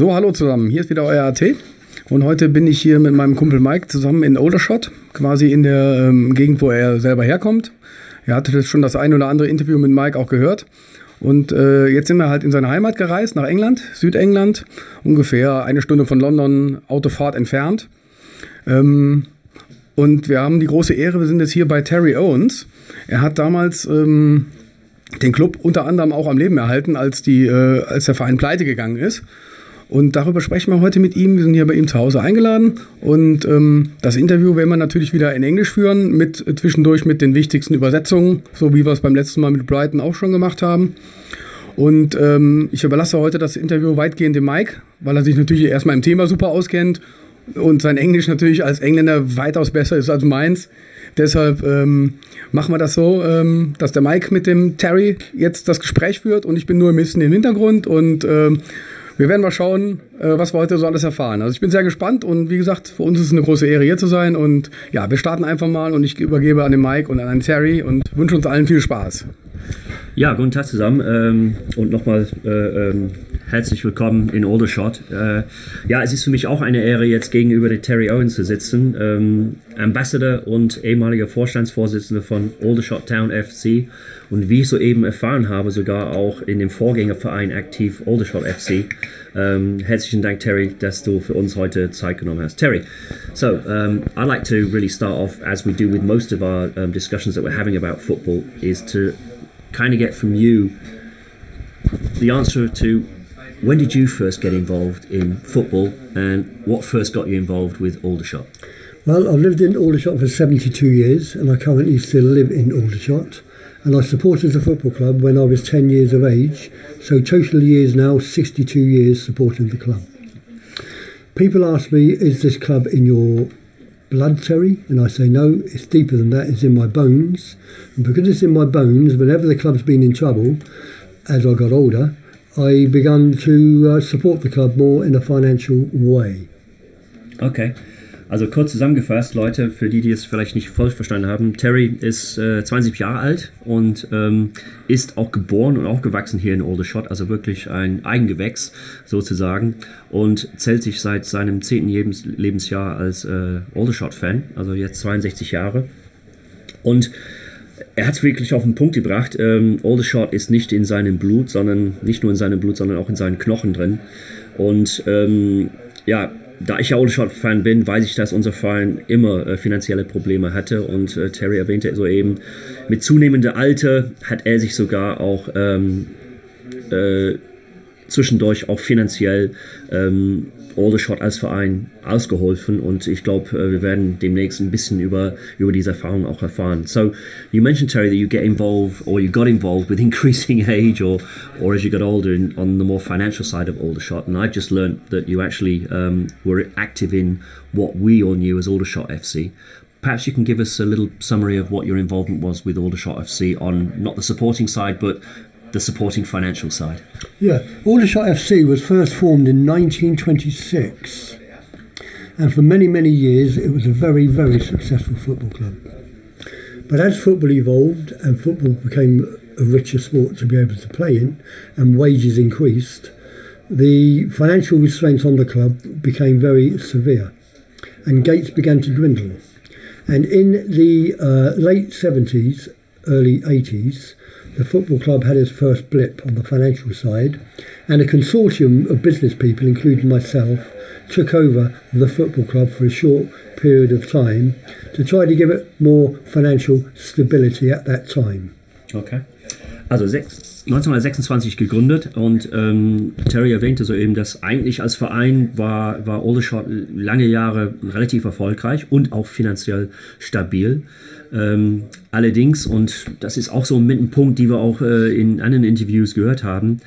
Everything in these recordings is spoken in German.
So, hallo zusammen. Hier ist wieder euer AT. Und heute bin ich hier mit meinem Kumpel Mike zusammen in Oldershot, quasi in der ähm, Gegend, wo er selber herkommt. Er hatte schon das ein oder andere Interview mit Mike auch gehört. Und äh, jetzt sind wir halt in seine Heimat gereist, nach England, Südengland, ungefähr eine Stunde von London Autofahrt entfernt. Ähm, und wir haben die große Ehre, wir sind jetzt hier bei Terry Owens. Er hat damals ähm, den Club unter anderem auch am Leben erhalten, als, die, äh, als der Verein pleite gegangen ist. Und darüber sprechen wir heute mit ihm. Wir sind hier bei ihm zu Hause eingeladen. Und ähm, das Interview werden wir natürlich wieder in Englisch führen, mit äh, zwischendurch mit den wichtigsten Übersetzungen, so wie wir es beim letzten Mal mit Brighton auch schon gemacht haben. Und ähm, ich überlasse heute das Interview weitgehend dem Mike, weil er sich natürlich erstmal im Thema super auskennt und sein Englisch natürlich als Engländer weitaus besser ist als meins. Deshalb ähm, machen wir das so, ähm, dass der Mike mit dem Terry jetzt das Gespräch führt und ich bin nur ein bisschen im Hintergrund und ähm, wir werden mal schauen, äh, was wir heute so alles erfahren. Also ich bin sehr gespannt und wie gesagt, für uns ist es eine große Ehre hier zu sein und ja, wir starten einfach mal und ich übergebe an den Mike und an Terry und wünsche uns allen viel Spaß. Ja, guten Tag zusammen ähm, und nochmal äh, ähm, herzlich willkommen in Aldershot. Äh, ja, es ist für mich auch eine Ehre, jetzt gegenüber der Terry Owens zu sitzen, ähm, Ambassador und ehemaliger Vorstandsvorsitzender von Aldershot Town FC und wie ich soeben erfahren habe, sogar auch in dem Vorgängerverein aktiv Aldershot FC. Um, herzlichen Dank, Terry, dass du für uns heute Zeit genommen hast. Terry, so um, I'd like to really start off, as we do with most of our um, discussions that we're having about football, is to kind of get from you the answer to when did you first get involved in football and what first got you involved with Aldershot? Well, I've lived in Aldershot for 72 years and I currently still live in Aldershot. And I supported the football club when I was 10 years of age, so total years now 62 years supporting the club. People ask me, is this club in your blood, Terry? And I say, no, it's deeper than that, it's in my bones. And because it's in my bones, whenever the club's been in trouble, as I got older, I began to uh, support the club more in a financial way. Okay. Also kurz zusammengefasst, Leute, für die, die es vielleicht nicht voll verstanden haben, Terry ist äh, 20 Jahre alt und ähm, ist auch geboren und auch gewachsen hier in Aldershot, also wirklich ein Eigengewächs sozusagen und zählt sich seit seinem 10. Lebens Lebensjahr als äh, Aldershot-Fan, also jetzt 62 Jahre. Und er hat es wirklich auf den Punkt gebracht. Ähm, Aldershot ist nicht in seinem Blut, sondern nicht nur in seinem Blut, sondern auch in seinen Knochen drin. Und ähm, ja, da ich ja Aldershot-Fan bin, weiß ich, dass unser Verein immer äh, finanzielle Probleme hatte. Und äh, Terry erwähnte soeben, mit zunehmendem Alter hat er sich sogar auch ähm, äh, zwischendurch auch finanziell ähm, als Verein ausgeholfen und ich glaube, äh, wir werden demnächst ein bisschen über, über diese Erfahrung auch erfahren. So, you mentioned, Terry, that you get involved or you got involved with increasing age or, or as you got older in, on the more financial side of Aldershot. And I've just learned that you actually um, were active in what we all knew as Aldershot FC. Perhaps you can give us a little summary of what your involvement was with Aldershot FC on not the supporting side, but the supporting financial side? Yeah, Aldershot FC was first formed in 1926, and for many, many years it was a very, very successful football club. But as football evolved and football became a richer sport to be able to play in, and wages increased, the financial restraints on the club became very severe, and gates began to dwindle. And in the uh, late 70s, early 80s, the football club had its first blip on the financial side, and a consortium of business people, including myself, took over the football club for a short period of time to try to give it more financial stability at that time. Okay. Also 1926 gegründet und ähm, Terry erwähnte soeben, dass eigentlich als Verein war, war Aldershot lange Jahre relativ erfolgreich und auch finanziell stabil. Ähm, allerdings, und das ist auch so mit ein Punkt, die wir auch äh, in anderen Interviews gehört haben,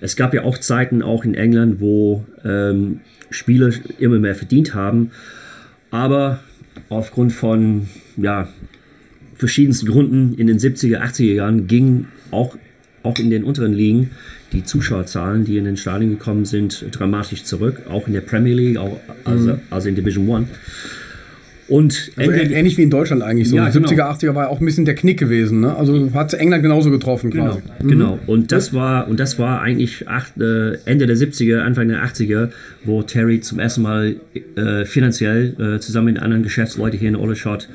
es gab ja auch Zeiten, auch in England, wo ähm, Spieler immer mehr verdient haben, aber aufgrund von ja, verschiedensten Gründen in den 70er, 80er Jahren ging auch, auch in den unteren Ligen die Zuschauerzahlen, die in den Stadien gekommen sind, dramatisch zurück, auch in der Premier League, auch also, also in Division One. Und Also Ende, ähnlich wie in Deutschland eigentlich so. Ja, genau. 70er, 80er war ja auch ein bisschen der Knick gewesen. Ne? Also hat England genauso getroffen Genau, quasi. genau. Und das war und das war eigentlich acht, äh, Ende der 70er, Anfang der 80er, wo Terry zum ersten Mal äh, finanziell äh, zusammen mit anderen Geschäftsleuten hier in Aldershot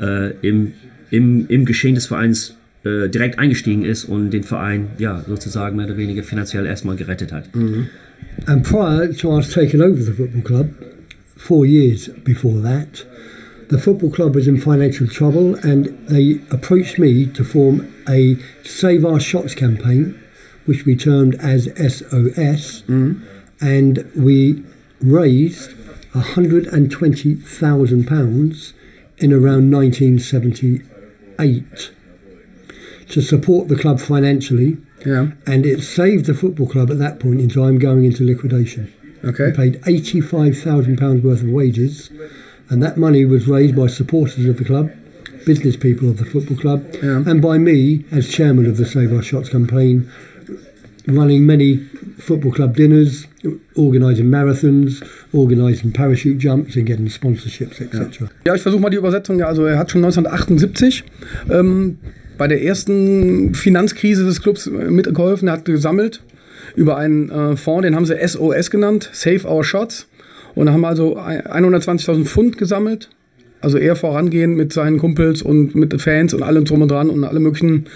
äh, im, im, im Geschehen des Vereins äh, direkt eingestiegen ist und den Verein ja sozusagen mehr oder weniger finanziell erstmal gerettet hat. Mhm. And prior to us taking over the football club, four years before that, the football club was in financial trouble and they approached me to form a Save Our Shots campaign, which we termed as SOS, mm-hmm. and we raised £120,000 in around 1978 to support the club financially Ja, and it saved the football club at that point in time going into liquidation. Okay. We paid £85,000 worth of wages, and that money was raised by supporters of the club, business people of the football club, Yeah. and by me as chairman of the Save Our Shots campaign, running many football club dinners, organising marathons, organising parachute jumps, and getting sponsorships, etc. Ja, ich versuche mal die Übersetzung. Also er hat schon 1978 ähm, bei der ersten Finanzkrise des Clubs äh, mitgeholfen. Hat gesammelt über einen äh, Fonds, den haben sie SOS genannt, Save Our Shots. Und haben also ein- 120.000 Pfund gesammelt. Also er vorangehend mit seinen Kumpels und mit Fans und allem drum und dran und alle möglichen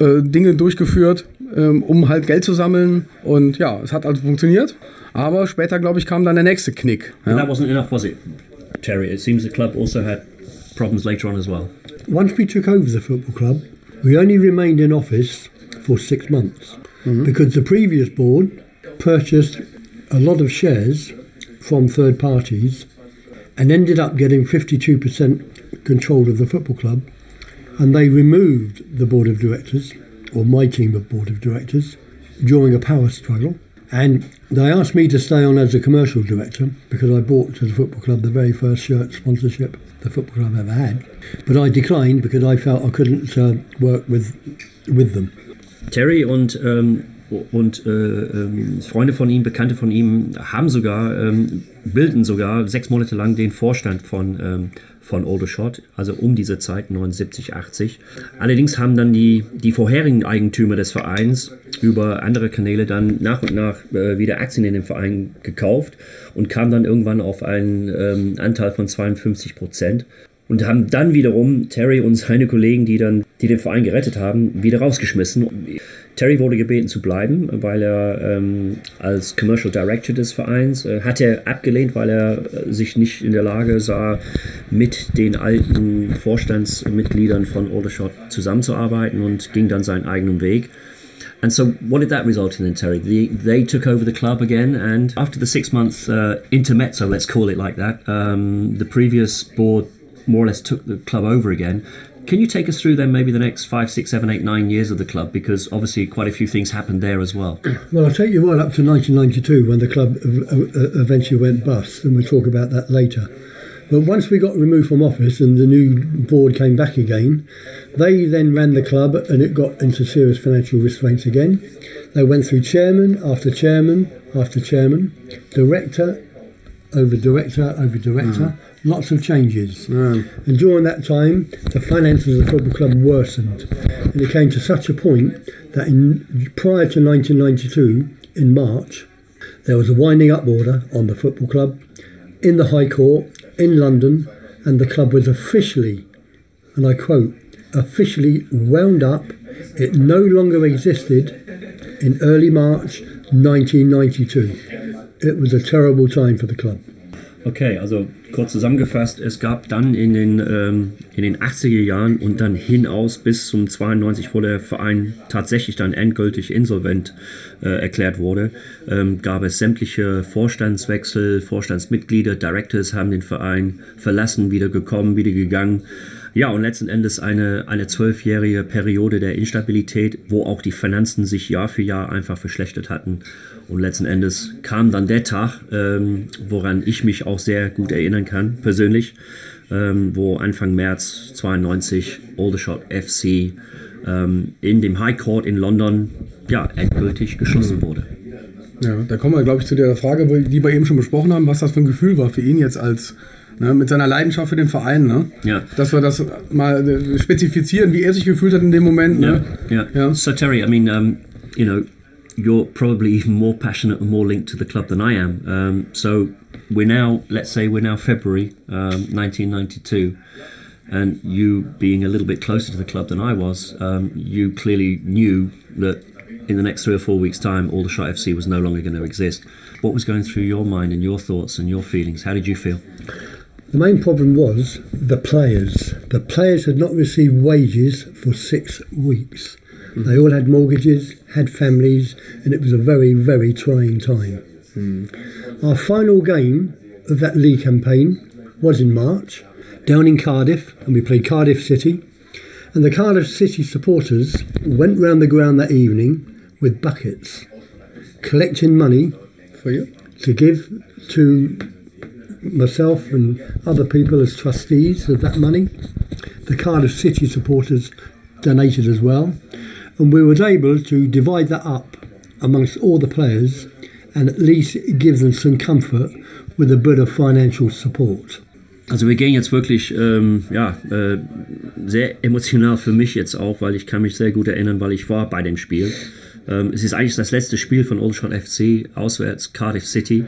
äh, Dinge durchgeführt, ähm, um halt Geld zu sammeln. Und ja, es hat also funktioniert. Aber später, glaube ich, kam dann der nächste Knick. Ja. that wasn't enough, was it, Terry? It seems the club also had problems later on as well. Once we took over the football club, we only remained in office for six months mm-hmm. because the previous board purchased a lot of shares from third parties and ended up getting 52% control of the football club. And they removed the board of directors, or my team of board of directors, during a power struggle. And they asked me to stay on as a commercial director because I bought to the football club the very first shirt sponsorship the football club ever had. But I declined because I felt I couldn't uh, work with with them. Terry und, ähm, und äh, ähm, Freunde von ihm, Bekannte von ihm, haben sogar, ähm, bilden sogar sechs Monate lang den Vorstand von, ähm, von Aldershot, also um diese Zeit, 79, 80. Allerdings haben dann die, die vorherigen Eigentümer des Vereins über andere Kanäle dann nach und nach äh, wieder Aktien in dem Verein gekauft und kamen dann irgendwann auf einen ähm, Anteil von 52 Prozent und haben dann wiederum Terry und seine Kollegen, die dann, die den Verein gerettet haben, wieder rausgeschmissen. Terry wurde gebeten zu bleiben, weil er ähm, als Commercial Director des Vereins äh, hat er abgelehnt, weil er äh, sich nicht in der Lage sah, mit den alten Vorstandsmitgliedern von Aldershot zusammenzuarbeiten und ging dann seinen eigenen Weg. And so, what did that result in, then, Terry? The, they took over the club again, and after the six month uh, intermezzo, let's call it like that, um, the previous board more or less took the club over again. Can you take us through then maybe the next five, six, seven, eight, nine years of the club? Because obviously quite a few things happened there as well. Well, I'll take you right up to 1992 when the club ev- ev- eventually went bust, and we'll talk about that later. But once we got removed from office and the new board came back again, they then ran the club and it got into serious financial restraints again. They went through chairman after chairman after chairman, director over director over director, hmm. lots of changes. Hmm. And during that time, the finances of the football club worsened. And it came to such a point that in, prior to 1992, in March, there was a winding up order on the football club in the High Court in London, and the club was officially, and I quote, officially wound up. It no longer existed in early March 1992. It was a terrible time for the club. Okay, also kurz zusammengefasst, es gab dann in den, ähm, in den 80er Jahren und dann hinaus bis zum 92, wo der Verein tatsächlich dann endgültig insolvent äh, erklärt wurde, ähm, gab es sämtliche Vorstandswechsel, Vorstandsmitglieder, Directors haben den Verein verlassen, wieder gekommen, wieder gegangen. Ja, und letzten Endes eine, eine zwölfjährige Periode der Instabilität, wo auch die Finanzen sich Jahr für Jahr einfach verschlechtert hatten. Und letzten Endes kam dann der Tag, ähm, woran ich mich auch sehr gut erinnern kann, persönlich, ähm, wo Anfang März 92 Aldershot FC ähm, in dem High Court in London ja, endgültig geschlossen wurde. Ja, da kommen wir, glaube ich, zu der Frage, die wir eben schon besprochen haben, was das für ein Gefühl war für ihn jetzt als, Ne, mit seiner Leidenschaft für den Verein. Ne? Ja. Dass wir das mal äh, spezifizieren, wie er sich gefühlt hat in dem Moment. Yeah, Ne? yeah. Yeah. So Terry, I mean, um, you know, you're probably even more passionate and more linked to the club than I am. Um, so we're now, let's say, we're now February um, 1992, and you being a little bit closer to the club than I was, um, you clearly knew that in the next three or four weeks' time, Aldershot FC was no longer going to exist. What was going through your mind and your thoughts and your feelings? How did you feel? The main problem was the players. The players had not received wages for six weeks. They all had mortgages, had families, and it was a very, very trying time. Hmm. Our final game of that league campaign was in March, down in Cardiff, and we played Cardiff City. And the Cardiff City supporters went round the ground that evening with buckets, collecting money For you? to give to myself and other people as trustees of that money. The Cardiff City supporters donated as well, and we were able to divide that up amongst all the players and at least give them some comfort with a bit of financial support. Also wir gehen jetzt wirklich, ähm, ja, äh, sehr emotional für mich jetzt auch, weil ich kann mich sehr gut erinnern, weil ich war bei dem Spiel. Ähm, es ist eigentlich das letzte Spiel von Oldshot FC, auswärts Cardiff City.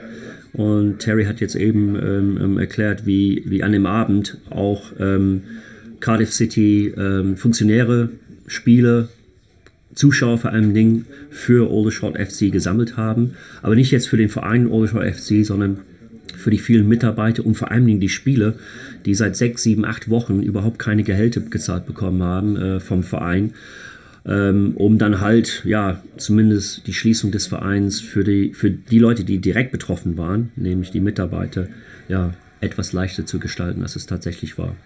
Und Terry hat jetzt eben ähm, ähm, erklärt, wie, wie an dem Abend auch ähm, Cardiff City ähm, Funktionäre, Spieler, Zuschauer vor allem Dingen für Aldershot FC gesammelt haben. Aber nicht jetzt für den Verein Aldershot FC, sondern für die vielen Mitarbeiter und vor allem die Spieler, die seit sechs, sieben, acht Wochen überhaupt keine Gehälter gezahlt bekommen haben äh, vom Verein, ähm, um dann halt, ja, zumindest die Schließung des Vereins für die, für die Leute, die direkt betroffen waren, nämlich die Mitarbeiter, ja, etwas leichter zu gestalten, als es tatsächlich war.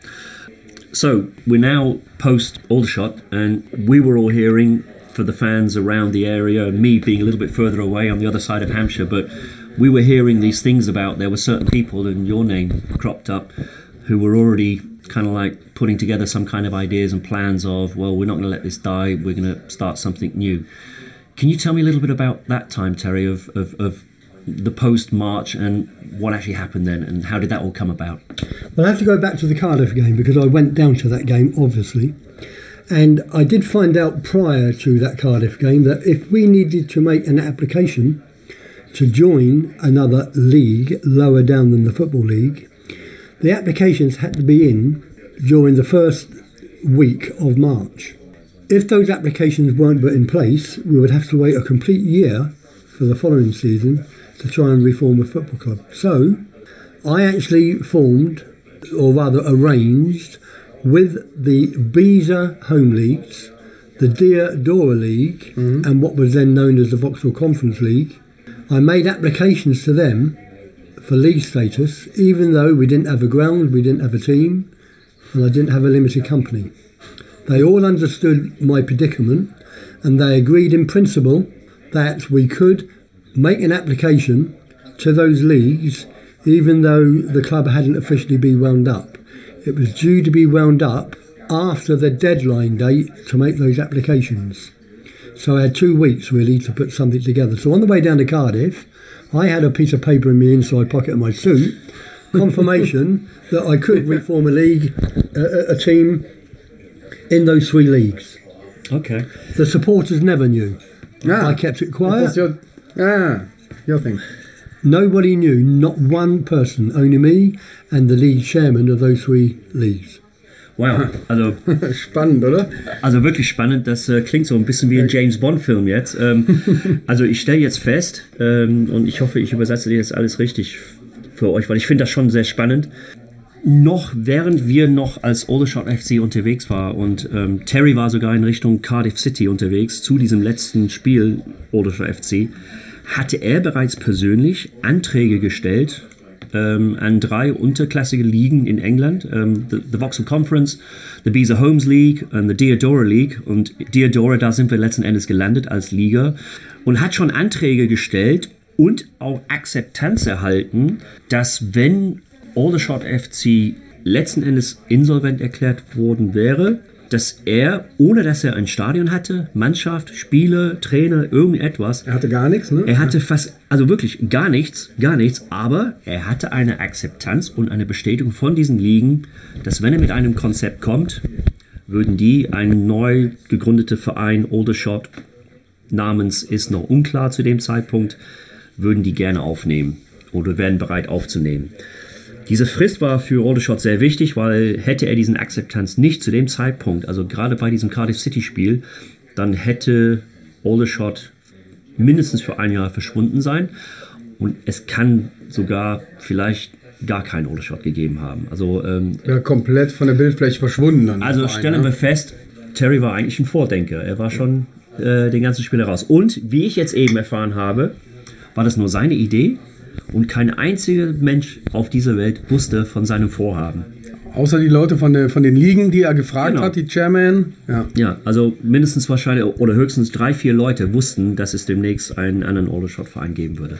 So we're now post Aldershot, and we were all hearing for the fans around the area, and me being a little bit further away on the other side of Hampshire, but we were hearing these things about there were certain people, and your name cropped up, who were already kind of like putting together some kind of ideas and plans of, well, we're not going to let this die, we're going to start something new. Can you tell me a little bit about that time, Terry, of, of, of the post March and what actually happened then, and how did that all come about? Well, I have to go back to the Cardiff game because I went down to that game, obviously. And I did find out prior to that Cardiff game that if we needed to make an application to join another league lower down than the Football League, the applications had to be in during the first week of March. If those applications weren't put in place, we would have to wait a complete year for the following season to try and reform a football club. So, I actually formed, or rather arranged, with the Beezer Home Leagues, the Dear Dora League, mm-hmm. and what was then known as the Vauxhall Conference League. I made applications to them for league status, even though we didn't have a ground, we didn't have a team, and I didn't have a limited company. They all understood my predicament and they agreed in principle that we could make an application to those leagues even though the club hadn't officially been wound up. It was due to be wound up after the deadline date to make those applications. So I had two weeks really to put something together. So on the way down to Cardiff, I had a piece of paper in my inside pocket of my suit, confirmation that I could reform a league, a, a- team in those three leagues. Okay. The supporters never knew. Ah, I kept it quiet. your, ah, your thing. Nobody knew, not one person, only me and the league chairman of those three leagues. Wow. Also Spannend, oder? Also wirklich spannend, das äh, klingt so ein bisschen wie ein James Bond-Film jetzt. Ähm, also ich stelle jetzt fest, ähm, und ich hoffe, ich übersetze dir jetzt alles richtig für euch, weil ich finde das schon sehr spannend. Noch während wir noch als Aldershot FC unterwegs waren und ähm, Terry war sogar in Richtung Cardiff City unterwegs zu diesem letzten Spiel Aldershot FC, hatte er bereits persönlich Anträge gestellt ähm, an drei unterklassige Ligen in England, ähm, the, the Vauxhall Conference, the Beezer Homes League und the Diodora League. Und Diodora, da sind wir letzten Endes gelandet als Liga und hat schon Anträge gestellt und auch Akzeptanz erhalten, dass wenn Aldershot FC letzten Endes insolvent erklärt worden wäre, dass er, ohne dass er ein Stadion hatte, Mannschaft, Spieler, Trainer, irgendetwas, Er hatte gar nichts, ne? er hatte fast, also wirklich gar nichts, gar nichts, aber er hatte eine Akzeptanz und eine Bestätigung von diesen Ligen, dass wenn er mit einem Konzept kommt, würden die einen neu gegründeten Verein, Oldershot, namens ist noch unklar zu dem Zeitpunkt, würden die gerne aufnehmen oder wären bereit aufzunehmen. Diese Frist war für Aldershot sehr wichtig, weil hätte er diesen Akzeptanz nicht zu dem Zeitpunkt, also gerade bei diesem Cardiff City Spiel, dann hätte Aldershot mindestens für ein Jahr verschwunden sein und es kann sogar vielleicht gar keinen Aldershot gegeben haben. Also, ähm, Ja, komplett von der Bildfläche verschwunden dann. also stellen wir fest, Terry war eigentlich ein Vordenker. Er war schon äh, den ganzen Spiel heraus. Und wie ich jetzt eben erfahren habe, war das nur seine Idee und kein einziger Mensch auf dieser Welt wusste von seinem Vorhaben. Außer die Leute von, der, von den Ligen, die er gefragt Genau. hat, die Chairman. Ja. Ja, also mindestens wahrscheinlich oder höchstens drei, vier Leute wussten, dass es demnächst einen anderen Aldershot-Verein geben würde.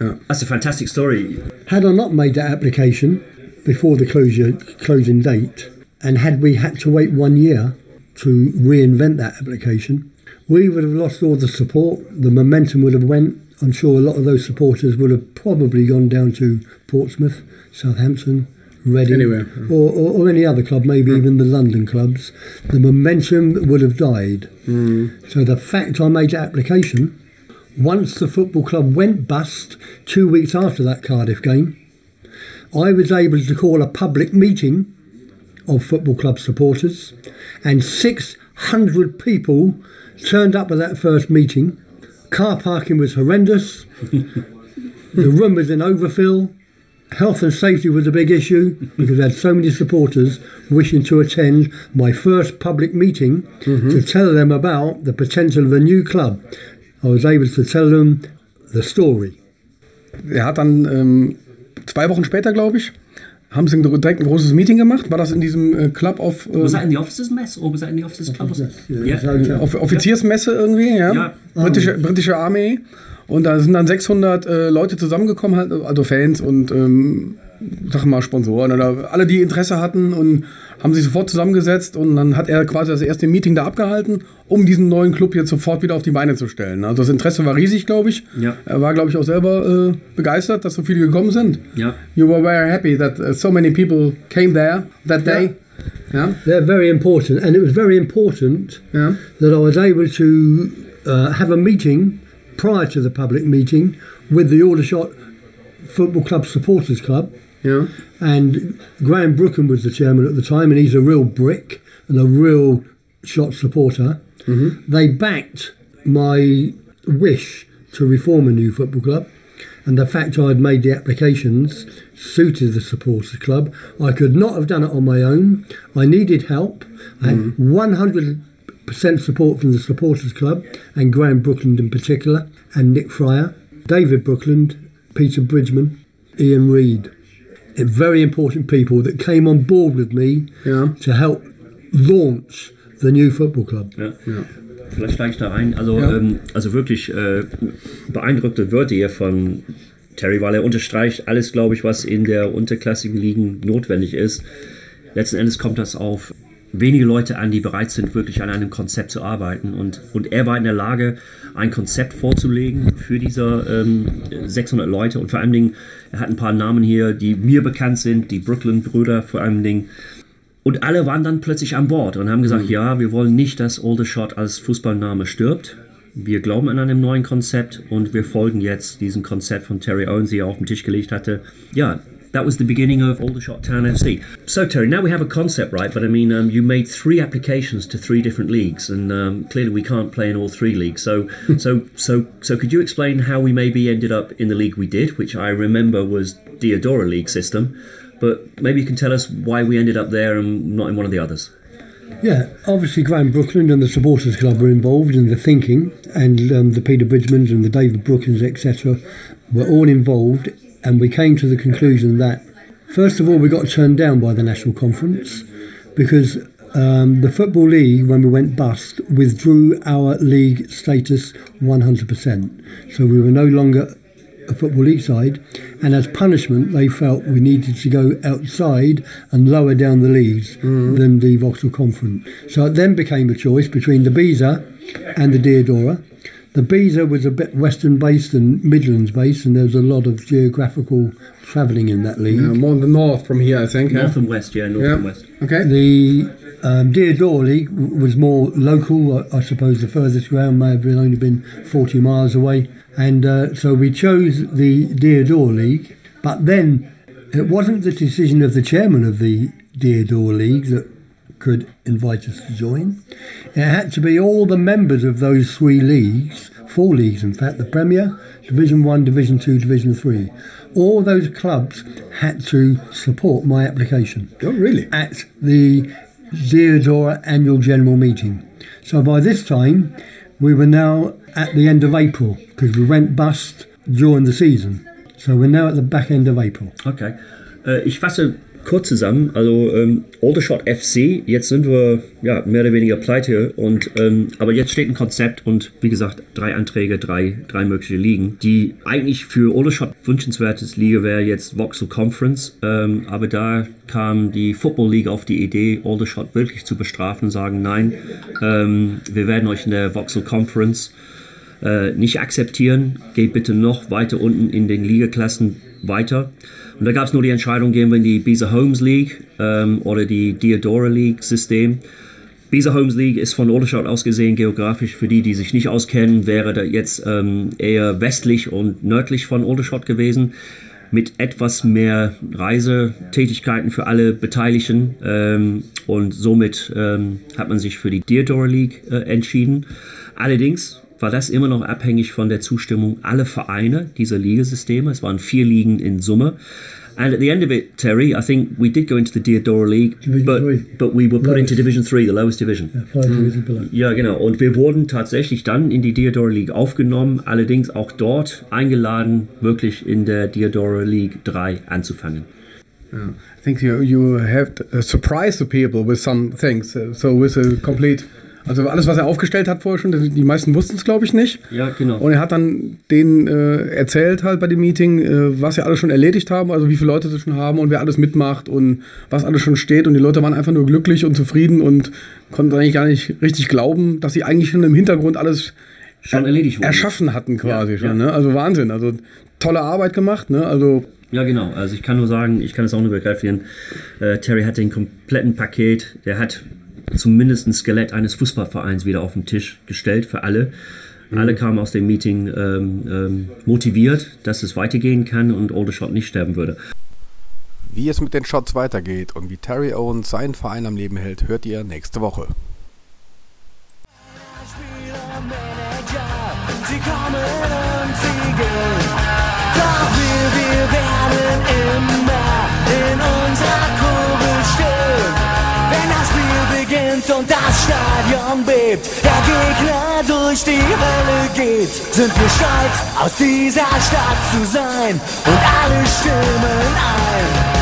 Ja. That's a fantastic story. Had I not made that application before the closure, closing date, and had we had to wait one year to reinvent that application, we would have lost all the support. The momentum would have went. I'm sure a lot of those supporters would have probably gone down to Portsmouth, Southampton, Reading, Anywhere. or, or, or any other club, maybe hmm. even the London clubs. The momentum would have died. Hmm. So the fact I made application, once the football club went bust two weeks after that Cardiff game, I was able to call a public meeting of football club supporters, and 600 people turned up at that first meeting. Car parking was horrendous. the room was in overfill. Health and safety was a big issue because I had so many supporters wishing to attend my first public meeting to tell them about the potential of a new club. I was able to tell them the story. Er hat dann ähm, zwei Wochen später, glaube ich, haben sie direkt ein großes Meeting gemacht. War das in diesem äh, Club of äh, Was in the officers' mess or was in the officers' club? Yeah. Off Offiziersmesse irgendwie, ja. Ja. Britische, britische Armee. Und da sind dann 600 äh, Leute zusammengekommen, halt, also Fans und ähm, sag mal Sponsoren oder alle, die Interesse hatten und haben sich sofort zusammengesetzt und dann hat er quasi das erste Meeting da abgehalten, um diesen neuen Club jetzt sofort wieder auf die Beine zu stellen. Also das Interesse war riesig, glaube ich. Ja. Er war, glaube ich, auch selber äh, begeistert, dass so viele gekommen sind. Ja. You were very happy that uh, so many people came there that day. Ja. They're very important, and it was very important Ja. that I was able to uh, have a meeting prior to the public meeting with the Aldershot Football Club Supporters Club. Ja. And Graham Brookham was the chairman at the time, and he's a real brick and a real shot supporter. Mm-hmm. They backed my wish to reform a new football club, and the fact I'd made the applications suited the supporters club. I could not have done it on my own. I needed help. I had 100% support from the supporters club and Graham Brookland in particular, and Nick Fryer, David Brookland, Peter Bridgman, Ian Reid very important people that came on board with me Ja. to help launch the new football club. Ja. Vielleicht steige ich da ein. Also, Ja. ähm, also wirklich äh, beeindruckte Wörter hier von Terry, weil er unterstreicht alles, glaube ich, was in der unterklassigen Ligen notwendig ist. Letzten Endes kommt das auf wenige Leute an, die bereit sind, wirklich an einem Konzept zu arbeiten. Und, und er war in der Lage, ein Konzept vorzulegen für diese ähm, 600 Leute. Und vor allen Dingen, er hat ein paar Namen hier, die mir bekannt sind, die Brooklyn-Brüder vor allen Dingen. Und alle waren dann plötzlich an Bord und haben gesagt, ja, wir wollen nicht, dass Aldershot als Fußballname stirbt. Wir glauben an einem neuen Konzept und wir folgen jetzt diesem Konzept von Terry Owens, die er auf den Tisch gelegt hatte. Ja, that was the beginning of Aldershot Town FC. So Terry, now we have a concept, right? But I mean, um, you made three applications to three different leagues, and um, clearly we can't play in all three leagues. So, so, so, so, could you explain how we maybe ended up in the league we did, which I remember was Diodora League system? But maybe you can tell us why we ended up there and not in one of the others. Yeah, obviously Graham Brookland and the supporters club were involved in the thinking, and um, the Peter Bridgmans and the David Brookins, etc., were all involved, and we came to the conclusion that first of all we got turned down by the national conference because um, the football league, when we went bust, withdrew our league status 100%. So we were no longer a Football League side, and as punishment, they felt we needed to go outside and lower down the leagues mm. than the Vauxhall Conference. So it then became a choice between the Beezer and the Deodora. The Beezer was a bit western based and Midlands based, and there was a lot of geographical travelling in that league. Uh, more in the north from here, I think. yeah? North and West, yeah, North Yeah. and West. Okay. The um, Deodora League was more local. I, I suppose the furthest ground may have been only been 40 miles away. And uh, so we chose the Deodora League. But then it wasn't the decision of the chairman of the Deodora League that could invite us to join. It had to be all the members of those three leagues, four leagues in fact, the Premier, Division 1, Division 2, Division 3. All those clubs had to support my application Oh, really? at the Deodora annual general meeting. So by this time, we were now at the end of April because we went bust during the season. So we're now at the back end of April. Okay. Äh, ich fasse kurz zusammen. Also ähm, Aldershot FC, jetzt sind wir ja mehr oder weniger pleite und ähm, aber jetzt steht ein Konzept und wie gesagt drei Anträge, drei, drei mögliche Ligen. Die eigentlich für Aldershot wünschenswertes Liga wäre jetzt Vauxhall Conference, ähm, aber da kam die Football League auf die Idee, Aldershot wirklich zu bestrafen, sagen nein, ähm, wir werden euch in der Vauxhall Conference äh, nicht akzeptieren. Geht bitte noch weiter unten in den Ligaklassen weiter. Und da gab es nur die Entscheidung, gehen wir in die Beezer Homes League ähm, oder die Diodora League System. Beezer Homes League ist von Aldershot aus gesehen geografisch, für die, die sich nicht auskennen, wäre da jetzt ähm, eher westlich und nördlich von Aldershot gewesen. Mit etwas mehr Reisetätigkeiten für alle Beteiligten. Ähm, und somit ähm, hat man sich für die Diodora League äh, entschieden. Allerdings war das immer noch abhängig von der Zustimmung aller Vereine dieser Ligasysteme. Es waren vier Ligen in Summe. And at the end of it, Terry, I think we did go into the Diodora League, Division but, three. but we were put into Lowest. Division 3, the lowest division. Five divisions below. Ja, genau. Und wir wurden tatsächlich dann in die Diodora League aufgenommen, allerdings auch dort eingeladen, wirklich in der Diodora League 3 anzufangen. I think you you have uh, surprised the people with some things. Uh, so with a complete, also alles, was er aufgestellt hat vorher schon, die meisten wussten es, glaube ich, nicht. Ja, genau. Und er hat dann denen äh, erzählt halt bei dem Meeting, äh, was sie alles schon erledigt haben, also wie viele Leute sie schon haben und wer alles mitmacht und was alles schon steht. Und die Leute waren einfach nur glücklich und zufrieden und konnten eigentlich gar nicht richtig glauben, dass sie eigentlich schon im Hintergrund alles Schon erledigt wurde. erschaffen hatten quasi Ja, schon. ja. Ne? Also Wahnsinn. Also tolle Arbeit gemacht. Ne? Also Ja, genau. Also ich kann nur sagen, ich kann es auch nur begreifen. Äh, Terry hat den kompletten Paket, der hat zumindest ein Skelett eines Fußballvereins wieder auf den Tisch gestellt für alle. Alle kamen aus dem Meeting ähm, ähm, motiviert, dass es weitergehen kann und Aldershot nicht sterben würde. Wie es mit den Shots weitergeht und wie Terry Owens seinen Verein am Leben hält, hört ihr nächste Woche. Sie kommen und sie gehen. Doch wir, wir werden immer in unserer Kurve stehen. Wenn das Spiel beginnt und das Stadion bebt, der Gegner durch die Hölle geht, sind wir stolz, aus dieser Stadt zu sein? Und alle stimmen ein.